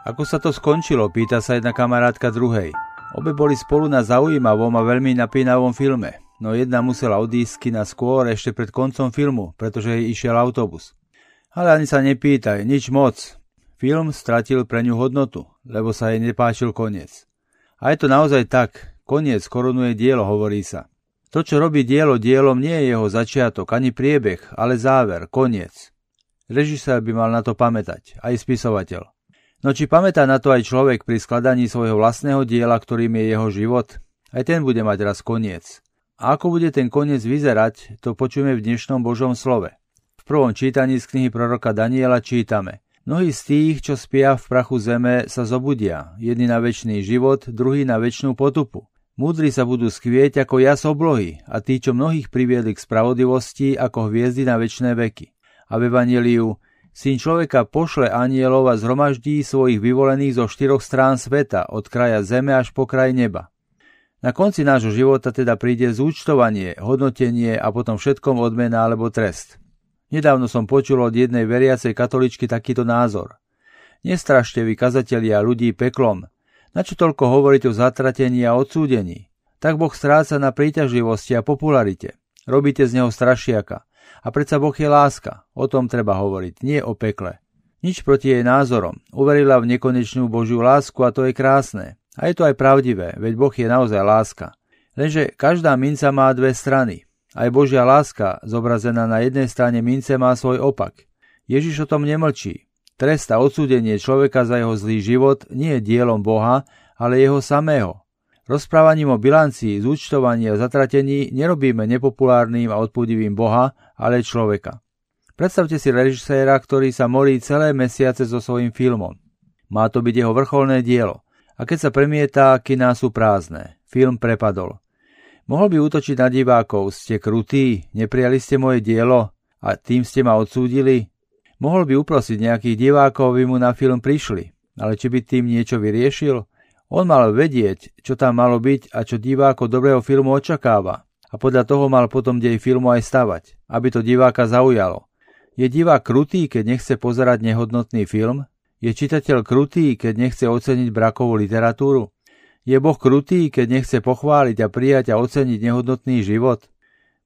Ako sa to skončilo, pýta sa jedna kamarátka druhej. Obe boli spolu na zaujímavom a veľmi napínavom filme, no jedna musela odísť na skôr ešte pred koncom filmu, pretože jej išiel autobus. Ale ani sa nepýtaj, nič moc. Film stratil pre ňu hodnotu, lebo sa jej nepáčil koniec. A je to naozaj tak, koniec korunuje dielo, hovorí sa. To, čo robí dielo dielom, nie je jeho začiatok, ani priebeh, ale záver, koniec. Režisér by mal na to pamätať, aj spisovateľ. No či pamätá na to aj človek pri skladaní svojho vlastného diela, ktorým je jeho život? Aj ten bude mať raz koniec. A ako bude ten koniec vyzerať, to počujeme v dnešnom Božom slove. V prvom čítaní z knihy proroka Daniela čítame – Mnohí z tých, čo spia v prachu zeme, sa zobudia, jedni na väčší život, druhý na väčšnú potupu. Múdri sa budú skvieť ako jas oblohy a tí, čo mnohých priviedli k spravodlivosti, ako hviezdy na väčšie veky. A v Evangeliu Syn človeka pošle anielov a zhromaždí svojich vyvolených zo štyroch strán sveta, od kraja zeme až po kraj neba. Na konci nášho života teda príde zúčtovanie, hodnotenie a potom všetkom odmena alebo trest. Nedávno som počul od jednej veriacej katoličky takýto názor. Nestrašte vy kazatelia ľudí peklom. Na čo toľko hovoriť o zatratení a odsúdení? Tak Boh stráca na príťažlivosti a popularite. Robíte z neho strašiaka. A predsa Boh je láska. O tom treba hovoriť, nie o pekle. Nič proti jej názorom. Uverila v nekonečnú Božiu lásku a to je krásne. A je to aj pravdivé, veď Boh je naozaj láska. Lenže každá minca má dve strany. Aj Božia láska, zobrazená na jednej strane mince, má svoj opak. Ježiš o tom nemlčí. Trest a odsúdenie človeka za jeho zlý život nie je dielom Boha, ale jeho samého. Rozprávaním o bilancii, zúčtovaní a zatratení nerobíme nepopulárnym a odpudivým Boha, ale človeka. Predstavte si režiséra, ktorý sa morí celé mesiace so svojím filmom. Má to byť jeho vrcholné dielo. A keď sa premietá, kiná sú prázdne. Film prepadol. Mohol by útočiť na divákov, ste krutí, neprijali ste moje dielo a tým ste ma odsúdili? Mohol by uprosiť nejakých divákov, aby mu na film prišli, ale či by tým niečo vyriešil? On mal vedieť, čo tam malo byť a čo diváko dobrého filmu očakáva. A podľa toho mal potom dej filmu aj stavať, aby to diváka zaujalo. Je divák krutý, keď nechce pozerať nehodnotný film? Je čitateľ krutý, keď nechce oceniť brakovú literatúru? Je Boh krutý, keď nechce pochváliť a prijať a oceniť nehodnotný život?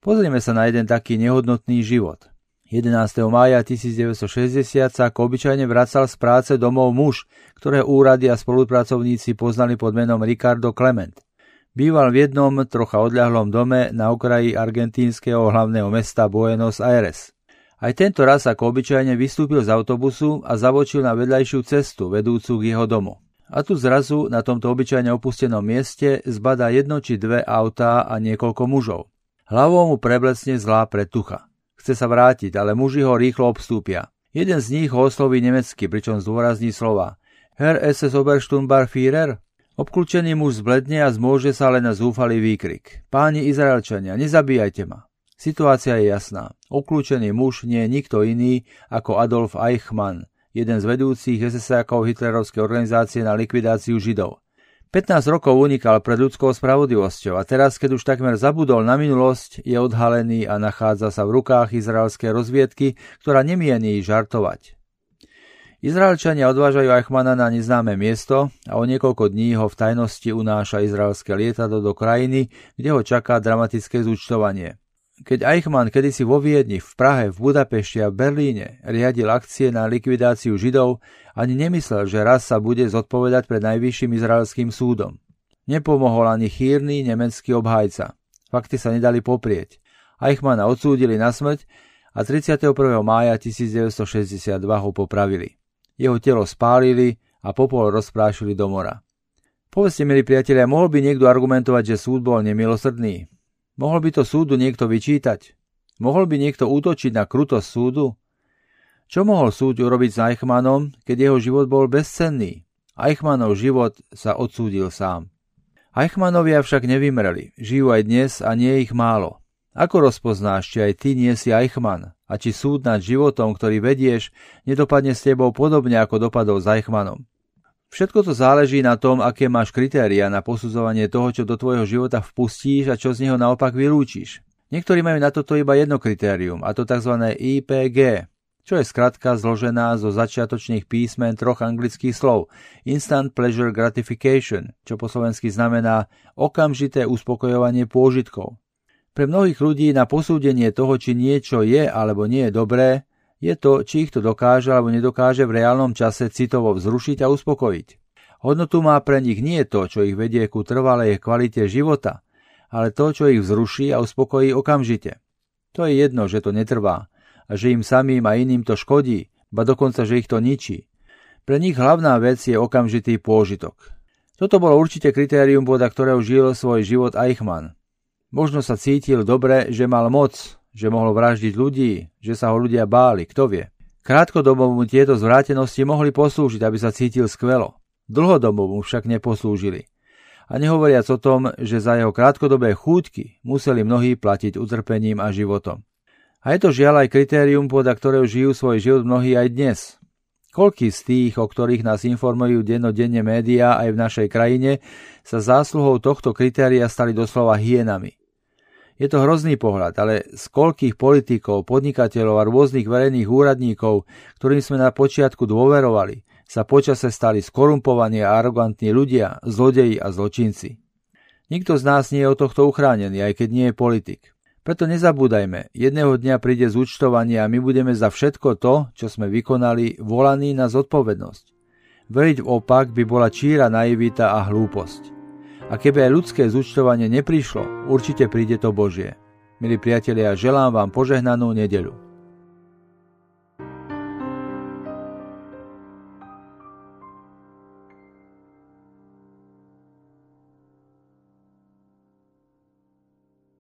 Pozrieme sa na jeden taký nehodnotný život. 11. mája 1960 sa ako obyčajne vracal z práce domov muž, ktoré úrady a spolupracovníci poznali pod menom Ricardo Clement. Býval v jednom trocha odľahlom dome na okraji argentínskeho hlavného mesta Buenos Aires. Aj tento raz ako obyčajne vystúpil z autobusu a zavočil na vedľajšiu cestu vedúcu k jeho domu. A tu zrazu na tomto obyčajne opustenom mieste zbadá jedno či dve autá a niekoľko mužov. Hlavou mu preblecne zlá pretucha. Chce sa vrátiť, ale muži ho rýchlo obstúpia. Jeden z nich ho osloví nemecky, pričom zdôrazní slova. Herr SS Obersturmbar Führer? Obklúčený muž zbledne a zmôže sa len na zúfalý výkrik. Páni Izraelčania, nezabíjajte ma. Situácia je jasná. Obklúčený muž nie je nikto iný ako Adolf Eichmann, jeden z vedúcich SS-ákov hitlerovskej organizácie na likvidáciu Židov. 15 rokov unikal pred ľudskou spravodlivosťou a teraz, keď už takmer zabudol na minulosť, je odhalený a nachádza sa v rukách izraelskej rozviedky, ktorá nemiení žartovať. Izraelčania odvážajú Eichmana na neznáme miesto a o niekoľko dní ho v tajnosti unáša izraelské lietadlo do krajiny, kde ho čaká dramatické zúčtovanie. Keď Eichmann kedysi vo Viedni, v Prahe, v Budapešti a v Berlíne riadil akcie na likvidáciu Židov, ani nemyslel, že raz sa bude zodpovedať pred najvyšším izraelským súdom. Nepomohol ani chýrny nemecký obhajca. Fakty sa nedali poprieť. Eichmana odsúdili na smrť a 31. mája 1962 ho popravili. Jeho telo spálili a popol rozprášili do mora. Povedzte, milí priatelia, mohol by niekto argumentovať, že súd bol nemilosrdný? Mohol by to súdu niekto vyčítať? Mohol by niekto útočiť na krutosť súdu? Čo mohol súd urobiť s Eichmannom, keď jeho život bol bezcenný? Eichmannov život sa odsúdil sám. Eichmannovia však nevymreli, žijú aj dnes a nie ich málo. Ako rozpoznáš, či aj ty nie si Eichmann a či súd nad životom, ktorý vedieš, nedopadne s tebou podobne ako dopadol s Eichmannom? Všetko to záleží na tom, aké máš kritéria na posudzovanie toho, čo do tvojho života vpustíš a čo z neho naopak vylúčiš. Niektorí majú na toto iba jedno kritérium, a to tzv. IPG. čo je skratka zložená zo začiatočných písmen troch anglických slov Instant Pleasure Gratification, čo po slovensky znamená okamžité uspokojovanie pôžitkov. Pre mnohých ľudí na posúdenie toho, či niečo je alebo nie je dobré, je to, či ich to dokáže alebo nedokáže v reálnom čase citovo vzrušiť a uspokojiť. Hodnotu má pre nich nie to, čo ich vedie ku trvalej kvalite života, ale to, čo ich vzruší a uspokojí okamžite. To je jedno, že to netrvá, a že im samým a iným to škodí, ba dokonca, že ich to ničí. Pre nich hlavná vec je okamžitý pôžitok. Toto bolo určite kritérium, podľa ktorého žil svoj život Eichmann. Možno sa cítil dobre, že mal moc, že mohol vraždiť ľudí, že sa ho ľudia báli, kto vie. Krátkodobo mu tieto zvrátenosti mohli poslúžiť, aby sa cítil skvelo. Dlhodobo mu však neposlúžili. A nehovoriac o tom, že za jeho krátkodobé chúťky museli mnohí platiť utrpením a životom. A je to žiaľ aj kritérium, podľa ktorého žijú svoj život mnohí aj dnes. Koľký z tých, o ktorých nás informujú dennodenne médiá aj v našej krajine, sa zásluhou tohto kritéria stali doslova hienami. Je to hrozný pohľad, ale z koľkých politikov, podnikateľov a rôznych verejných úradníkov, ktorým sme na počiatku dôverovali, sa počase stali skorumpovaní a arogantní ľudia, zlodeji a zločinci. Nikto z nás nie je o tohto uchránený, aj keď nie je politik. Preto nezabúdajme, jedného dňa príde zúčtovanie a my budeme za všetko to, čo sme vykonali, volaní na zodpovednosť. Veriť opak by bola číra naivita a hlúposť. A keby aj ľudské zúčtovanie neprišlo, určite príde to Božie. Milí priatelia, želám vám požehnanú nedeľu.